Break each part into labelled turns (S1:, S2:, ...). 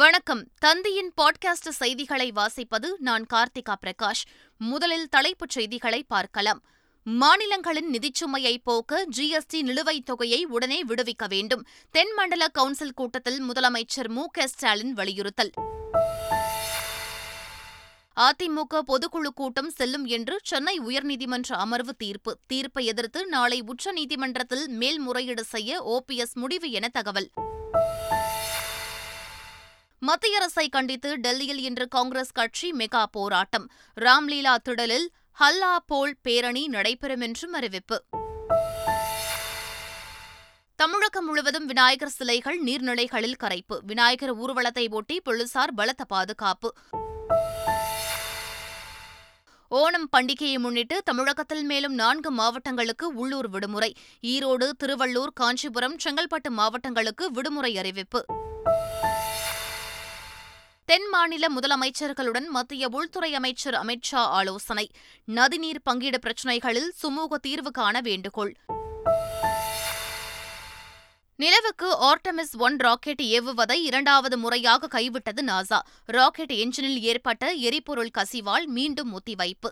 S1: வணக்கம் தந்தியின் பாட்காஸ்ட் செய்திகளை வாசிப்பது நான் கார்த்திகா பிரகாஷ் முதலில் தலைப்புச் செய்திகளை பார்க்கலாம் மாநிலங்களின் நிதிச்சுமையை போக்க ஜிஎஸ்டி நிலுவைத் தொகையை உடனே விடுவிக்க வேண்டும் தென்மண்டல கவுன்சில் கூட்டத்தில் முதலமைச்சர் மு க ஸ்டாலின் வலியுறுத்தல் அதிமுக பொதுக்குழு கூட்டம் செல்லும் என்று சென்னை உயர்நீதிமன்ற அமர்வு தீர்ப்பு தீர்ப்பை எதிர்த்து நாளை உச்சநீதிமன்றத்தில் மேல்முறையீடு செய்ய ஓபிஎஸ் முடிவு என தகவல் மத்திய அரசை கண்டித்து டெல்லியில் இன்று காங்கிரஸ் கட்சி மெகா போராட்டம் ராம்லீலா திடலில் ஹல்லா போல் பேரணி நடைபெறும் என்றும் அறிவிப்பு தமிழகம் முழுவதும் விநாயகர் சிலைகள் நீர்நிலைகளில் கரைப்பு விநாயகர் ஊர்வலத்தை ஒட்டி போலீசார் பலத்த பாதுகாப்பு ஓணம் பண்டிகையை முன்னிட்டு தமிழகத்தில் மேலும் நான்கு மாவட்டங்களுக்கு உள்ளூர் விடுமுறை ஈரோடு திருவள்ளூர் காஞ்சிபுரம் செங்கல்பட்டு மாவட்டங்களுக்கு விடுமுறை அறிவிப்பு தென் மாநில முதலமைச்சர்களுடன் மத்திய உள்துறை அமைச்சர் அமித் ஷா ஆலோசனை நதிநீர் பங்கீடு பிரச்சினைகளில் சுமூக தீர்வு காண வேண்டுகோள் நிலவுக்கு ஆர்டமிஸ் ஒன் ராக்கெட் ஏவுவதை இரண்டாவது முறையாக கைவிட்டது நாசா ராக்கெட் என்ஜினில் ஏற்பட்ட எரிபொருள் கசிவால் மீண்டும் ஒத்திவைப்பு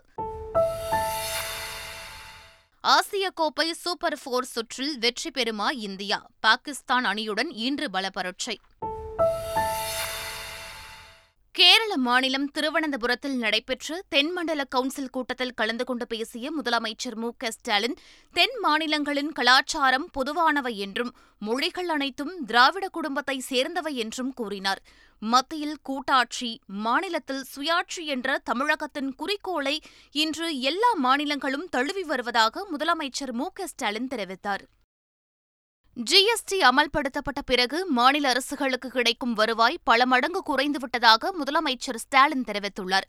S1: ஆசிய கோப்பை சூப்பர் போர் சுற்றில் வெற்றி பெறுமா இந்தியா பாகிஸ்தான் அணியுடன் இன்று பலபரட்சை கேரள மாநிலம் திருவனந்தபுரத்தில் நடைபெற்ற தென்மண்டல கவுன்சில் கூட்டத்தில் கலந்து கொண்டு பேசிய முதலமைச்சர் மு க ஸ்டாலின் தென் மாநிலங்களின் கலாச்சாரம் பொதுவானவை என்றும் மொழிகள் அனைத்தும் திராவிட குடும்பத்தை சேர்ந்தவை என்றும் கூறினார் மத்தியில் கூட்டாட்சி மாநிலத்தில் சுயாட்சி என்ற தமிழகத்தின் குறிக்கோளை இன்று எல்லா மாநிலங்களும் தழுவி வருவதாக முதலமைச்சர் மு க ஸ்டாலின் தெரிவித்தார் ஜிஎஸ்டி அமல்படுத்தப்பட்ட பிறகு மாநில அரசுகளுக்கு கிடைக்கும் வருவாய் பல மடங்கு குறைந்துவிட்டதாக முதலமைச்சர் ஸ்டாலின் தெரிவித்துள்ளார்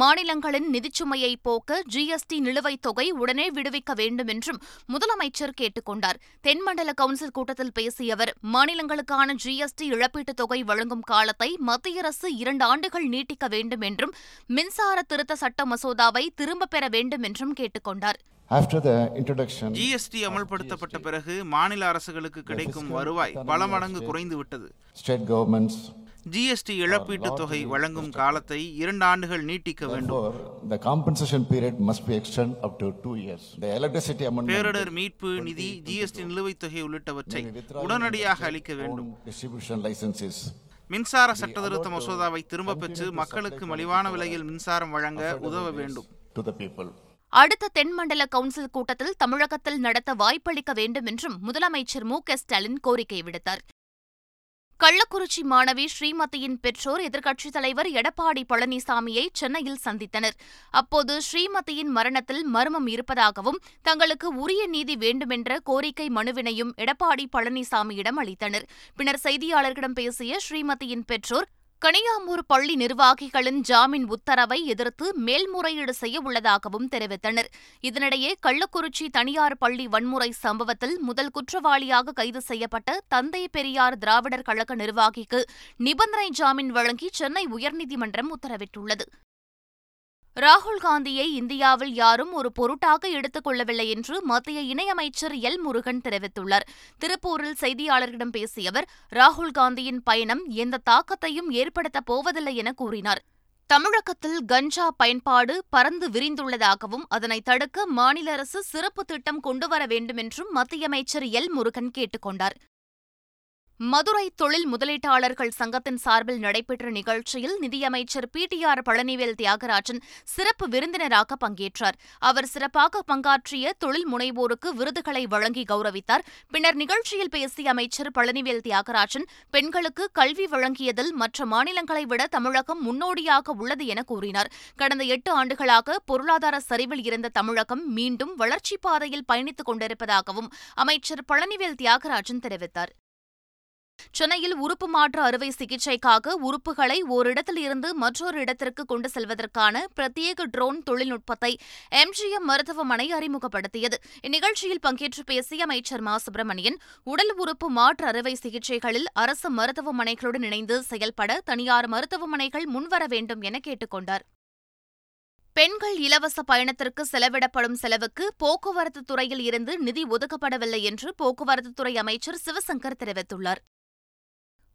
S1: மாநிலங்களின் நிதிச்சுமையை போக்க ஜிஎஸ்டி நிலுவைத் தொகை உடனே விடுவிக்க வேண்டும் என்றும் முதலமைச்சர் கேட்டுக் கொண்டார் தென்மண்டல கவுன்சில் கூட்டத்தில் பேசிய அவர் மாநிலங்களுக்கான ஜிஎஸ்டி இழப்பீட்டுத் தொகை வழங்கும் காலத்தை மத்திய அரசு இரண்டு ஆண்டுகள் நீட்டிக்க வேண்டும் என்றும் மின்சார திருத்த சட்ட மசோதாவை திரும்பப் பெற வேண்டும் என்றும் கேட்டுக்
S2: ஜிஎஸ்டி அமல்படுத்தப்பட்ட பிறகு மாநில அரசுகளுக்கு கிடைக்கும் வருவாய் பல மடங்கு குறைந்து விட்டது ஜிஎஸ்டி uh, இழப்பீட்டு தொகை வழங்கும் காலத்தை இரண்டு ஆண்டுகள் நீட்டிக்க வேண்டும் பேரிடர் மீட்பு நிதி ஜிஎஸ்டி நிலுவைத் தொகை உள்ளிட்டவற்றை உடனடியாக அளிக்க வேண்டும் மின்சார சட்டத்திருத்த மசோதாவை திரும்ப பெற்று மக்களுக்கு மலிவான விலையில் மின்சாரம் வழங்க உதவ வேண்டும்
S1: அடுத்த தென்மண்டல கவுன்சில் கூட்டத்தில் தமிழகத்தில் நடத்த வாய்ப்பளிக்க வேண்டும் என்றும் முதலமைச்சர் மு க ஸ்டாலின் கோரிக்கை விடுத்தார் கள்ளக்குறிச்சி மாணவி ஸ்ரீமதியின் பெற்றோர் எதிர்க்கட்சித் தலைவர் எடப்பாடி பழனிசாமியை சென்னையில் சந்தித்தனர் அப்போது ஸ்ரீமதியின் மரணத்தில் மர்மம் இருப்பதாகவும் தங்களுக்கு உரிய நீதி வேண்டுமென்ற கோரிக்கை மனுவினையும் எடப்பாடி பழனிசாமியிடம் அளித்தனர் பின்னர் செய்தியாளர்களிடம் பேசிய ஸ்ரீமதியின் பெற்றோர் கனியாமூர் பள்ளி நிர்வாகிகளின் ஜாமீன் உத்தரவை எதிர்த்து மேல்முறையீடு செய்ய உள்ளதாகவும் தெரிவித்தனர் இதனிடையே கள்ளக்குறிச்சி தனியார் பள்ளி வன்முறை சம்பவத்தில் முதல் குற்றவாளியாக கைது செய்யப்பட்ட தந்தை பெரியார் திராவிடர் கழக நிர்வாகிக்கு நிபந்தனை ஜாமீன் வழங்கி சென்னை உயர்நீதிமன்றம் உத்தரவிட்டுள்ளது ராகுல் காந்தியை இந்தியாவில் யாரும் ஒரு பொருட்டாக எடுத்துக் கொள்ளவில்லை என்று மத்திய இணையமைச்சர் எல் முருகன் தெரிவித்துள்ளார் திருப்பூரில் செய்தியாளர்களிடம் பேசிய அவர் ராகுல் காந்தியின் பயணம் எந்த தாக்கத்தையும் ஏற்படுத்தப் போவதில்லை என கூறினார் தமிழகத்தில் கஞ்சா பயன்பாடு பறந்து விரிந்துள்ளதாகவும் அதனை தடுக்க மாநில அரசு சிறப்பு திட்டம் கொண்டுவர வேண்டும் என்றும் மத்திய அமைச்சர் எல் முருகன் கேட்டுக்கொண்டார் மதுரை தொழில் முதலீட்டாளர்கள் சங்கத்தின் சார்பில் நடைபெற்ற நிகழ்ச்சியில் நிதியமைச்சர் P T R Palanivel Thiagarajan சிறப்பு விருந்தினராக பங்கேற்றார் அவர் சிறப்பாக பங்காற்றிய தொழில் முனைவோருக்கு விருதுகளை வழங்கி கௌரவித்தார் பின்னர் நிகழ்ச்சியில் பேசிய அமைச்சர் பழனிவேல் தியாகராஜன் பெண்களுக்கு கல்வி வழங்கியதில் மற்ற மாநிலங்களை விட தமிழகம் முன்னோடியாக உள்ளது என கூறினார் கடந்த எட்டு ஆண்டுகளாக பொருளாதார சரிவில் இருந்த தமிழகம் மீண்டும் வளர்ச்சிப் பாதையில் பயணித்துக் கொண்டிருப்பதாகவும் அமைச்சர் பழனிவேல் தியாகராஜன் தெரிவித்தார் சென்னையில் உறுப்பு மாற்று அறுவை சிகிச்சைக்காக உறுப்புகளை ஓரிடத்தில் இருந்து மற்றொரு இடத்திற்கு கொண்டு செல்வதற்கான பிரத்யேக ட்ரோன் தொழில்நுட்பத்தை எம்ஜிஎம் மருத்துவமனை அறிமுகப்படுத்தியது இந்நிகழ்ச்சியில் பங்கேற்று பேசிய அமைச்சர் மா சுப்பிரமணியன் உடல் உறுப்பு மாற்று அறுவை சிகிச்சைகளில் அரசு மருத்துவமனைகளுடன் இணைந்து செயல்பட தனியார் மருத்துவமனைகள் முன்வர வேண்டும் என கேட்டுக் கொண்டார் பெண்கள் இலவச பயணத்திற்கு செலவிடப்படும் செலவுக்கு போக்குவரத்து துறையில் இருந்து நிதி ஒதுக்கப்படவில்லை என்று போக்குவரத்து துறை அமைச்சர் சிவசங்கர் தெரிவித்துள்ளார்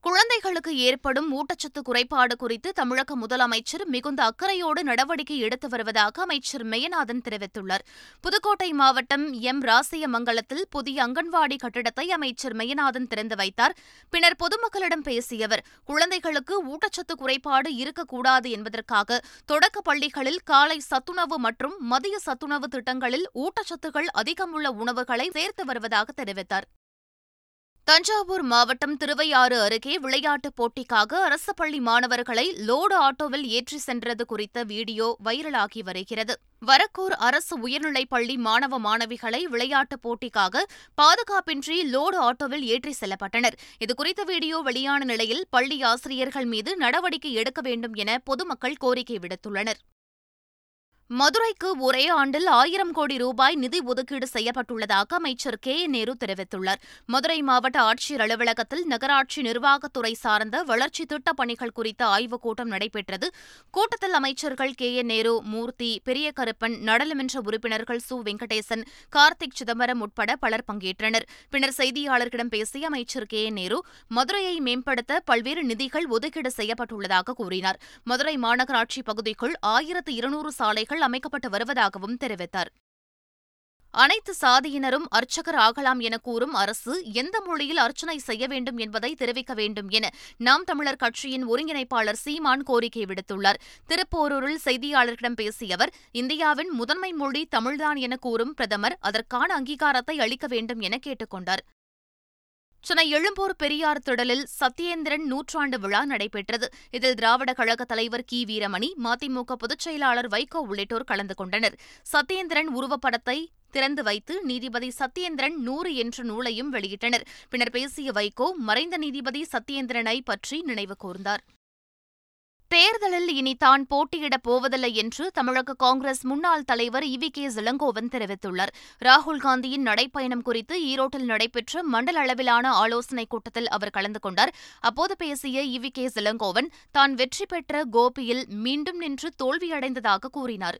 S1: குழந்தைகளுக்கு ஏற்படும் ஊட்டச்சத்து குறைபாடு குறித்து தமிழக முதலமைச்சர் மிகுந்த அக்கறையோடு நடவடிக்கை எடுத்து வருவதாக அமைச்சர் மெயநாதன் தெரிவித்துள்ளார் புதுக்கோட்டை மாவட்டம் எம் ராசியமங்கலத்தில் புதிய அங்கன்வாடி கட்டிடத்தை அமைச்சர் மெயநாதன் திறந்து வைத்தார் பின்னர் பொதுமக்களிடம் பேசிய அவர் குழந்தைகளுக்கு ஊட்டச்சத்து குறைபாடு இருக்கக்கூடாது என்பதற்காக தொடக்க பள்ளிகளில் காலை சத்துணவு மற்றும் மதிய சத்துணவு திட்டங்களில் ஊட்டச்சத்துகள் அதிகமுள்ள உணவுகளை சேர்த்து வருவதாக தெரிவித்தார் தஞ்சாவூர் மாவட்டம் திருவையாறு அருகே விளையாட்டுப் போட்டிக்காக அரசு பள்ளி மாணவர்களை லோடு ஆட்டோவில் ஏற்றி சென்றது குறித்த வீடியோ வைரலாகி வருகிறது வரக்கூர் அரசு உயர்நிலைப் பள்ளி மாணவ மாணவிகளை விளையாட்டுப் போட்டிக்காக பாதுகாப்பின்றி லோடு ஆட்டோவில் ஏற்றி செல்லப்பட்டனர் இதுகுறித்த வீடியோ வெளியான நிலையில் பள்ளி ஆசிரியர்கள் மீது நடவடிக்கை எடுக்க வேண்டும் என பொதுமக்கள் கோரிக்கை விடுத்துள்ளனர் மதுரைக்கு ஒரே ஆண்டில் ஆயிரம் கோடி ரூபாய் நிதி ஒதுக்கீடு செய்யப்பட்டுள்ளதாக அமைச்சர் கே நேரு தெரிவித்துள்ளார் மதுரை மாவட்ட ஆட்சியர் அலுவலகத்தில் நகராட்சி நிர்வாகத்துறை சார்ந்த வளர்ச்சி திட்டப் பணிகள் குறித்த ஆய்வுக் கூட்டம் நடைபெற்றது கூட்டத்தில் அமைச்சர்கள் கே என் நேரு மூர்த்தி பெரிய கருப்பன் நாடாளுமன்ற உறுப்பினர்கள் சு வெங்கடேசன் கார்த்திக் சிதம்பரம் உட்பட பலர் பங்கேற்றனர் பின்னர் செய்தியாளர்களிடம் பேசிய அமைச்சர் கே என் நேரு மதுரையை மேம்படுத்த பல்வேறு நிதிகள் ஒதுக்கீடு செய்யப்பட்டுள்ளதாக கூறினார் மதுரை மாநகராட்சி பகுதிக்குள் ஆயிரத்து இருநூறு சாலைகள் மையங்கள் அமைக்கப்பட்டு வருவதாகவும் தெரிவித்தார் அனைத்து சாதியினரும் அர்ச்சகர் ஆகலாம் என கூறும் அரசு எந்த மொழியில் அர்ச்சனை செய்ய வேண்டும் என்பதை தெரிவிக்க வேண்டும் என நாம் தமிழர் கட்சியின் ஒருங்கிணைப்பாளர் சீமான் கோரிக்கை விடுத்துள்ளார் திருப்போரூரில் செய்தியாளர்களிடம் பேசிய அவர் இந்தியாவின் முதன்மை மொழி தமிழ்தான் என கூறும் பிரதமர் அதற்கான அங்கீகாரத்தை அளிக்க வேண்டும் என கேட்டுக்கொண்டார் சென்னை எழும்பூர் பெரியார் திடலில் சத்யேந்திரன் நூற்றாண்டு விழா நடைபெற்றது இதில் திராவிட கழக தலைவர் கி வீரமணி மதிமுக பொதுச் செயலாளர் வைகோ உள்ளிட்டோர் கலந்து கொண்டனர் சத்யேந்திரன் உருவப்படத்தை திறந்து வைத்து நீதிபதி சத்யேந்திரன் நூறு என்ற நூலையும் வெளியிட்டனர் பின்னர் பேசிய வைகோ மறைந்த நீதிபதி சத்யேந்திரனை பற்றி நினைவு கூர்ந்தார் தேர்தலில் இனி தான் போட்டியிடப் போவதில்லை என்று தமிழக காங்கிரஸ் முன்னாள் தலைவர் இவி கே இளங்கோவன் தெரிவித்துள்ளார் ராகுல் காந்தியின் நடைப்பயணம் குறித்து ஈரோட்டில் நடைபெற்ற மண்டல அளவிலான ஆலோசனைக் கூட்டத்தில் அவர் கலந்து கொண்டார் அப்போது பேசிய இவி கே இளங்கோவன் தான் வெற்றி பெற்ற கோபியில் மீண்டும் நின்று தோல்வியடைந்ததாக கூறினார்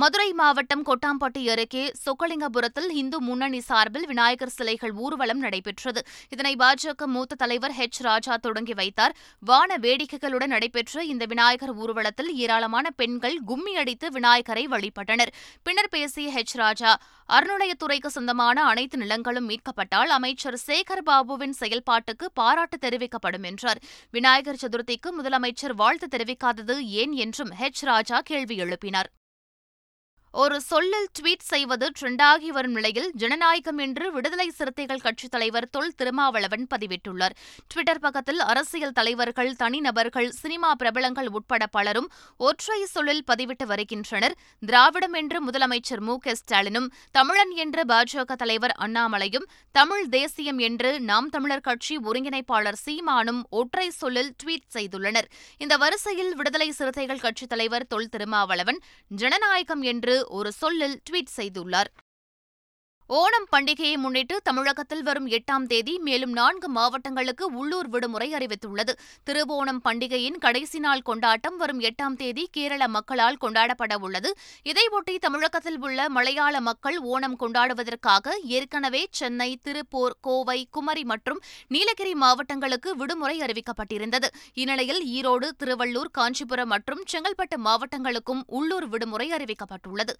S1: மதுரை மாவட்டம் கொட்டாம்பட்டி அருகே சொக்கலிங்கபுரத்தில் இந்து முன்னணி சார்பில் விநாயகர் சிலைகள் ஊர்வலம் நடைபெற்றது இதனை பாஜக மூத்த தலைவர் ஹெச் ராஜா தொடங்கி வைத்தார் வான வேடிக்கைகளுடன் நடைபெற்ற இந்த விநாயகர் ஊர்வலத்தில் ஏராளமான பெண்கள் கும்மியடித்து விநாயகரை வழிபட்டனர் பின்னர் பேசிய ஹெச் ராஜா அருணுடையத்துறைக்கு சொந்தமான அனைத்து நிலங்களும் மீட்கப்பட்டால் அமைச்சர் சேகர் பாபுவின் செயல்பாட்டுக்கு பாராட்டு தெரிவிக்கப்படும் என்றார் விநாயகர் சதுர்த்திக்கு முதலமைச்சர் வாழ்த்து தெரிவிக்காதது ஏன் என்றும் ஹெச் ராஜா கேள்வி எழுப்பினார் ஒரு சொல்லில் ட்வீட் செய்வது ட்ரெண்டாகி வரும் நிலையில் ஜனநாயகம் என்று விடுதலை சிறுத்தைகள் கட்சித் தலைவர் தொல் திருமாவளவன் பதிவிட்டுள்ளார் ட்விட்டர் பக்கத்தில் அரசியல் தலைவர்கள் தனிநபர்கள் சினிமா பிரபலங்கள் உட்பட பலரும் ஒற்றை சொல்லில் பதிவிட்டு வருகின்றனர் திராவிடம் என்று முதலமைச்சர் மு க ஸ்டாலினும் தமிழன் என்று பாஜக தலைவர் அண்ணாமலையும் தமிழ் தேசியம் என்று நாம் தமிழர் கட்சி ஒருங்கிணைப்பாளர் சீமானும் ஒற்றை சொல்லில் ட்வீட் செய்துள்ளனர் இந்த வரிசையில் விடுதலை சிறுத்தைகள் கட்சித் தலைவர் தொல் திருமாவளவன் ஜனநாயகம் என்று ஒரு சொல்லில் ட்வீட் செய்துள்ளார் ஓணம் பண்டிகையை முன்னிட்டு தமிழகத்தில் வரும் எட்டாம் தேதி மேலும் நான்கு மாவட்டங்களுக்கு உள்ளூர் விடுமுறை அறிவித்துள்ளது திருவோணம் பண்டிகையின் கடைசி நாள் கொண்டாட்டம் வரும் எட்டாம் தேதி கேரள மக்களால் கொண்டாடப்பட உள்ளது இதையொட்டி தமிழகத்தில் உள்ள மலையாள மக்கள் ஓணம் கொண்டாடுவதற்காக ஏற்கனவே சென்னை திருப்பூர் கோவை குமரி மற்றும் நீலகிரி மாவட்டங்களுக்கு விடுமுறை அறிவிக்கப்பட்டிருந்தது இந்நிலையில் ஈரோடு திருவள்ளூர் காஞ்சிபுரம் மற்றும் செங்கல்பட்டு மாவட்டங்களுக்கும் உள்ளூர் விடுமுறை அறிவிக்கப்பட்டுள்ளது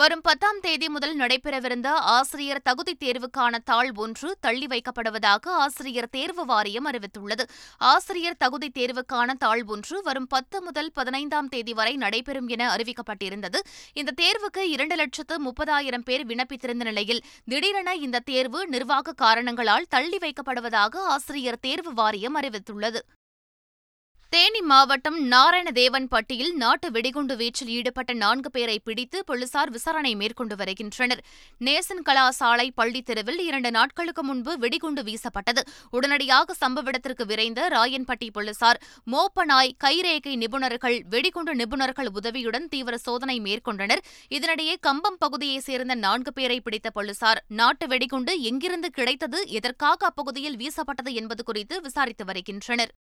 S1: வரும் பத்தாம் தேதி முதல் நடைபெறவிருந்த ஆசிரியர் தகுதித் தேர்வுக்கான தாள் ஒன்று தள்ளி வைக்கப்படுவதாக ஆசிரியர் தேர்வு வாரியம் அறிவித்துள்ளது ஆசிரியர் தகுதித் தேர்வுக்கான தாள் ஒன்று வரும் பத்து முதல் பதினைந்தாம் தேதி வரை நடைபெறும் என அறிவிக்கப்பட்டிருந்தது இந்த தேர்வுக்கு இரண்டு லட்சத்து முப்பதாயிரம் பேர் விண்ணப்பித்திருந்த நிலையில் திடீரென இந்த தேர்வு நிர்வாக காரணங்களால் தள்ளி வைக்கப்படுவதாக ஆசிரியர் தேர்வு வாரியம் அறிவித்துள்ளது தேனி மாவட்டம் நாராயண தேவன்பட்டியில் நாட்டு வெடிகுண்டு வீச்சில் ஈடுபட்ட நான்கு பேரை பிடித்து போலீசார் விசாரணை மேற்கொண்டு வருகின்றனர் நேசன் சாலை பள்ளி தெருவில் இரண்டு நாட்களுக்கு முன்பு வெடிகுண்டு வீசப்பட்டது உடனடியாக சம்பவ இடத்திற்கு விரைந்த ராயன்பட்டி போலீசார் மோப்பனாய் கைரேகை நிபுணர்கள் வெடிகுண்டு நிபுணர்கள் உதவியுடன் தீவிர சோதனை மேற்கொண்டனர் இதனிடையே கம்பம் பகுதியைச் சேர்ந்த நான்கு பேரை பிடித்த போலீசார் நாட்டு வெடிகுண்டு எங்கிருந்து கிடைத்தது எதற்காக அப்பகுதியில் வீசப்பட்டது என்பது குறித்து விசாரித்து வருகின்றனர்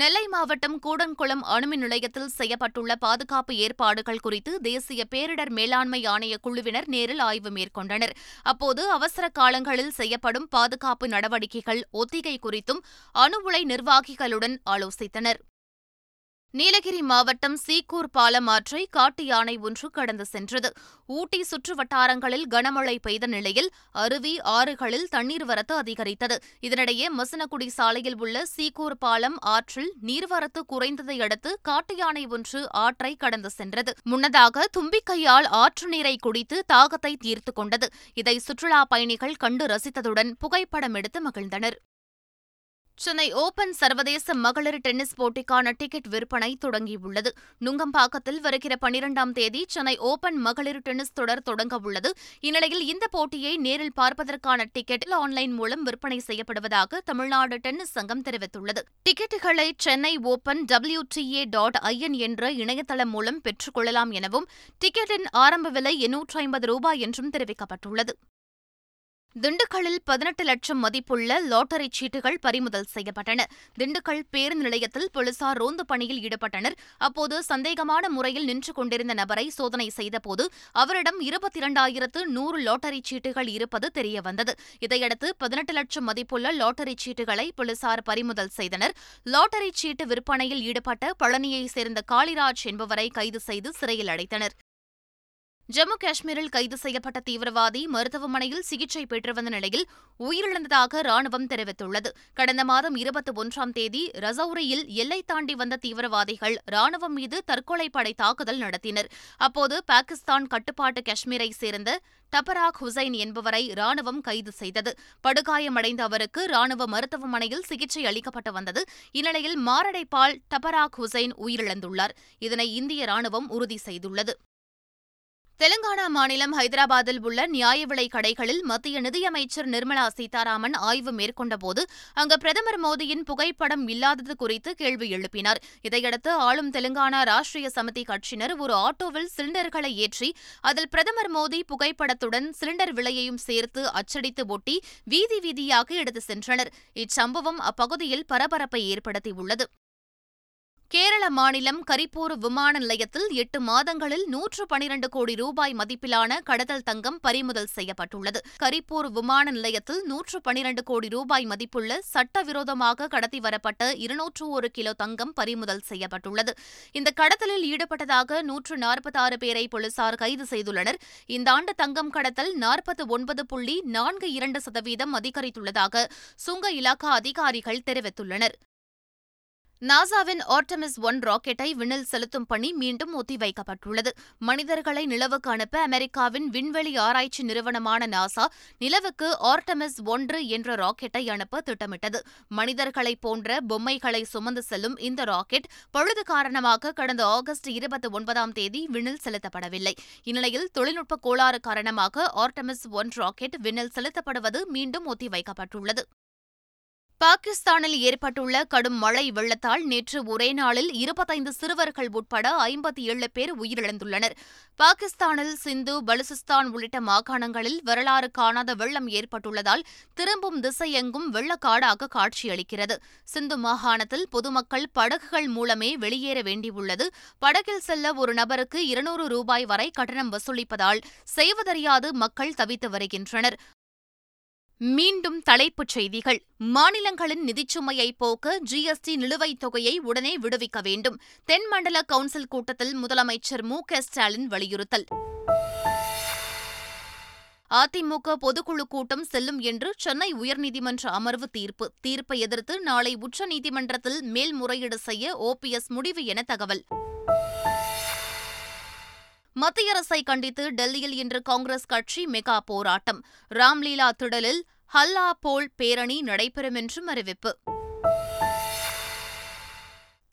S1: நெல்லை மாவட்டம் கூடன்குளம் அணுமின் நிலையத்தில் செய்யப்பட்டுள்ள பாதுகாப்பு ஏற்பாடுகள் குறித்து தேசிய பேரிடர் மேலாண்மை ஆணைய குழுவினர் நேரில் ஆய்வு மேற்கொண்டனர் அப்போது அவசர காலங்களில் செய்யப்படும் பாதுகாப்பு நடவடிக்கைகள் ஒத்திகை குறித்தும் அணு உலை நிர்வாகிகளுடன் ஆலோசித்தனர் நீலகிரி மாவட்டம் சீக்கூர் பாலம் ஆற்றை காட்டு யானை ஒன்று கடந்து சென்றது ஊட்டி சுற்று வட்டாரங்களில் கனமழை பெய்த நிலையில் அருவி ஆறுகளில் தண்ணீர் வரத்து அதிகரித்தது இதனிடையே மசனக்குடி சாலையில் உள்ள சீக்கூர் பாலம் ஆற்றில் நீர்வரத்து குறைந்ததை அடுத்து காட்டு யானை ஒன்று ஆற்றை கடந்து சென்றது முன்னதாக தும்பிக்கையால் ஆற்று நீரை குடித்து தாகத்தை தீர்த்து கொண்டது இதை சுற்றுலா பயணிகள் கண்டு ரசித்ததுடன் புகைப்படம் எடுத்து மகிழ்ந்தனர் சென்னை ஓபன் சர்வதேச மகளிர் டென்னிஸ் போட்டிக்கான டிக்கெட் விற்பனை தொடங்கியுள்ளது நுங்கம்பாக்கத்தில் வருகிற பனிரெண்டாம் தேதி சென்னை ஓபன் மகளிர் டென்னிஸ் தொடர் தொடங்க உள்ளது இந்நிலையில் இந்த போட்டியை நேரில் பார்ப்பதற்கான டிக்கெட் ஆன்லைன் மூலம் விற்பனை செய்யப்படுவதாக தமிழ்நாடு டென்னிஸ் சங்கம் தெரிவித்துள்ளது டிக்கெட்டுகளை Chennai Open W TA dot IN என்ற இணையதளம் மூலம் பெற்றுக்கொள்ளலாம் எனவும் டிக்கெட்டின் ஆரம்ப விலை எண்ணூற்று ஐம்பது ரூபாய் என்றும் தெரிவிக்கப்பட்டுள்ளது திண்டுக்கல்லில் பதினெட்டு லட்சம் மதிப்புள்ள லாட்டரி சீட்டுகள் பறிமுதல் செய்யப்பட்டன திண்டுக்கல் பேருந்து நிலையத்தில் போலீசார் ரோந்து பணியில் ஈடுபட்டனர் அப்போது சந்தேகமான முறையில் நின்று கொண்டிருந்த நபரை சோதனை செய்தபோது அவரிடம் இருபத்தி இரண்டாயிரத்து நூறு லாட்டரி சீட்டுகள் இருப்பது தெரியவந்தது இதையடுத்து பதினெட்டு லட்சம் மதிப்புள்ள லாட்டரி சீட்டுகளை போலீசார் பறிமுதல் செய்தனர் லாட்டரி சீட்டு விற்பனையில் ஈடுபட்ட பழனியைச் சேர்ந்த காளிராஜ் என்பவரை கைது செய்து சிறையில் அடைத்தனர் ஜம்மு காஷ்மீரில் கைது செய்யப்பட்ட தீவிரவாதி மருத்துவமனையில் சிகிச்சை பெற்று வந்த நிலையில் உயிரிழந்ததாக ராணுவம் தெரிவித்துள்ளது கடந்த மாதம் இருபத்தி ஒன்றாம் தேதி ரசௌரியில் எல்லை தாண்டி வந்த தீவிரவாதிகள் ராணுவம் மீது தற்கொலை படை தாக்குதல் நடத்தினர் அப்போது பாகிஸ்தான் கட்டுப்பாட்டு காஷ்மீரை சேர்ந்த டபராக் ஹுசைன் என்பவரை ராணுவம் கைது செய்தது படுகாயமடைந்த அவருக்கு ராணுவ மருத்துவமனையில் சிகிச்சை அளிக்கப்பட்டு வந்தது இந்நிலையில் மாரடைப்பால் டபராக் ஹுசைன் உயிரிழந்துள்ளார் இதனை இந்திய ராணுவம் உறுதி செய்துள்ளது தெலுங்கானா மாநிலம் ஹைதராபாத்தில் உள்ள நியாய விலை கடைகளில் மத்திய நிதியமைச்சர் நிர்மலா சீதாராமன் ஆய்வு மேற்கொண்டபோது அங்கு பிரதமர் மோடியின் புகைப்படம் இல்லாதது குறித்து கேள்வி எழுப்பினார் இதையடுத்து ஆளும் தெலுங்கானா ராஷ்டிரிய சமிதி கட்சியினர் ஒரு ஆட்டோவில் சிலிண்டர்களை ஏற்றி அதில் பிரதமர் மோடி புகைப்படத்துடன் சிலிண்டர் விலையையும் சேர்த்து அச்சடித்து ஒட்டி வீதி வீதியாக எடுத்து சென்றனர் இச்சம்பவம் அப்பகுதியில் பரபரப்பை ஏற்படுத்தியுள்ளது கேரள மாநிலம் கரிப்பூர் விமான நிலையத்தில் எட்டு மாதங்களில் நூற்று பனிரண்டு கோடி ரூபாய் மதிப்பிலான கடத்தல் தங்கம் பறிமுதல் செய்யப்பட்டுள்ளது கரிப்பூர் விமான நிலையத்தில் நூற்று பனிரண்டு கோடி ரூபாய் மதிப்புள்ள சட்டவிரோதமாக கடத்தி வரப்பட்ட இருநூற்று ஒரு கிலோ தங்கம் பறிமுதல் செய்யப்பட்டுள்ளது இந்த கடத்தலில் ஈடுபட்டதாக நூற்று நாற்பத்தாறு பேரை போலீசார் கைது செய்துள்ளனர் இந்த ஆண்டு தங்கம் கடத்தல் நாற்பத்து ஒன்பது புள்ளி நான்கு இரண்டு சதவீதம் அதிகரித்துள்ளதாக சுங்க இலாக்கா அதிகாரிகள் தெரிவித்துள்ளனர் நாசாவின் ஆர்டமிஸ் ஒன் ராக்கெட்டை விண்ணில் செலுத்தும் பணி மீண்டும் ஒத்திவைக்கப்பட்டுள்ளது மனிதர்களை நிலவுக்கு அனுப்ப அமெரிக்காவின் விண்வெளி ஆராய்ச்சி நிறுவனமான நாசா நிலவுக்கு ஆர்டமிஸ் ஒன்று என்ற ராக்கெட்டை அனுப்ப திட்டமிட்டது மனிதர்களைப் போன்ற பொம்மைகளை சுமந்து செல்லும் இந்த ராக்கெட் பழுது காரணமாக கடந்த ஆகஸ்ட் இருபத்தி ஒன்பதாம் தேதி விண்ணில் செலுத்தப்படவில்லை இந்நிலையில் தொழில்நுட்ப கோளாறு காரணமாக ஆர்டமிஸ் ஒன் ராக்கெட் விண்ணில் செலுத்தப்படுவது மீண்டும் ஒத்திவைக்கப்பட்டுள்ளது பாகிஸ்தானில் ஏற்பட்டுள்ள கடும் மழை வெள்ளத்தால் நேற்று ஒரே நாளில் இருபத்தைந்து சிறுவர்கள் உட்பட ஐம்பத்தி ஏழு பேர் உயிரிழந்துள்ளனர் பாகிஸ்தானில் சிந்து பலுசிஸ்தான் உள்ளிட்ட மாகாணங்களில் வரலாறு காணாத வெள்ளம் ஏற்பட்டுள்ளதால் திரும்பும் திசையெங்கும் வெள்ளக்காடாக காட்சியளிக்கிறது சிந்து மாகாணத்தில் பொதுமக்கள் படகுகள் மூலமே வெளியேற வேண்டியுள்ளது படகில் செல்ல ஒரு நபருக்கு இருநூறு ரூபாய் வரை கட்டணம் வசூலிப்பதால் செய்வதறியாது மக்கள் தவித்து வருகின்றனர் மீண்டும் தலைப்புச் செய்திகள் மாநிலங்களின் நிதிச்சுமையை போக்க ஜிஎஸ்டி நிலுவைத் தொகையை உடனே விடுவிக்க வேண்டும் தென்மண்டல கவுன்சில் கூட்டத்தில் முதலமைச்சர் மு க ஸ்டாலின் வலியுறுத்தல் அதிமுக பொதுக்குழு கூட்டம் செல்லும் என்று சென்னை உயர்நீதிமன்ற அமர்வு தீர்ப்பு தீர்ப்பை எதிர்த்து நாளை உச்சநீதிமன்றத்தில் மேல்முறையீடு செய்ய ஓபிஎஸ் முடிவு என தகவல் மத்திய அரசை கண்டித்து டெல்லியில் இன்று காங்கிரஸ் கட்சி மெகா போராட்டம் ராம்லீலா திடலில் ஹல்லா போல் பேரணி நடைபெறும் என்றும் அறிவிப்பு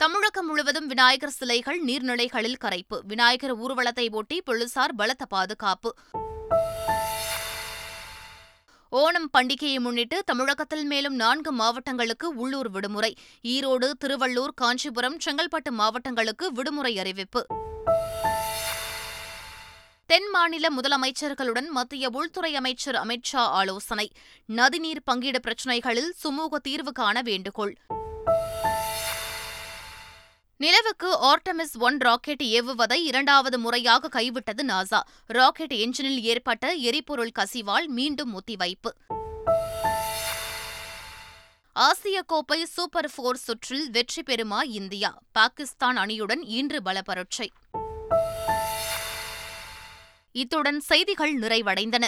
S1: தமிழகம் முழுவதும் விநாயகர் சிலைகள் நீர்நிலைகளில் கரைப்பு விநாயகர் ஊர்வலத்தை ஒட்டி போலீசார் பலத்த பாதுகாப்பு ஓணம் பண்டிகையை முன்னிட்டு தமிழகத்தில் மேலும் நான்கு மாவட்டங்களுக்கு உள்ளூர் விடுமுறை ஈரோடு திருவள்ளூர் காஞ்சிபுரம் செங்கல்பட்டு மாவட்டங்களுக்கு விடுமுறை அறிவிப்பு தென் மாநில முதலமைச்சர்களுடன் மத்திய உள்துறை அமைச்சர் அமித் ஷா ஆலோசனை நதிநீர் பங்கீடு பிரச்சினைகளில் சுமூக தீர்வு காண வேண்டுகோள் நிலவுக்கு ஆர்டமிஸ் ஒன் ராக்கெட் ஏவுவதை இரண்டாவது முறையாக கைவிட்டது நாசா ராக்கெட் என்ஜினில் ஏற்பட்ட எரிபொருள் கசிவால் மீண்டும் ஒத்திவைப்பு ஆசிய கோப்பை சூப்பர் போர் சுற்றில் வெற்றி பெறுமா இந்தியா பாகிஸ்தான் அணியுடன் இன்று பலப்பரட்சை இத்துடன் செய்திகள் நிறைவடைந்தன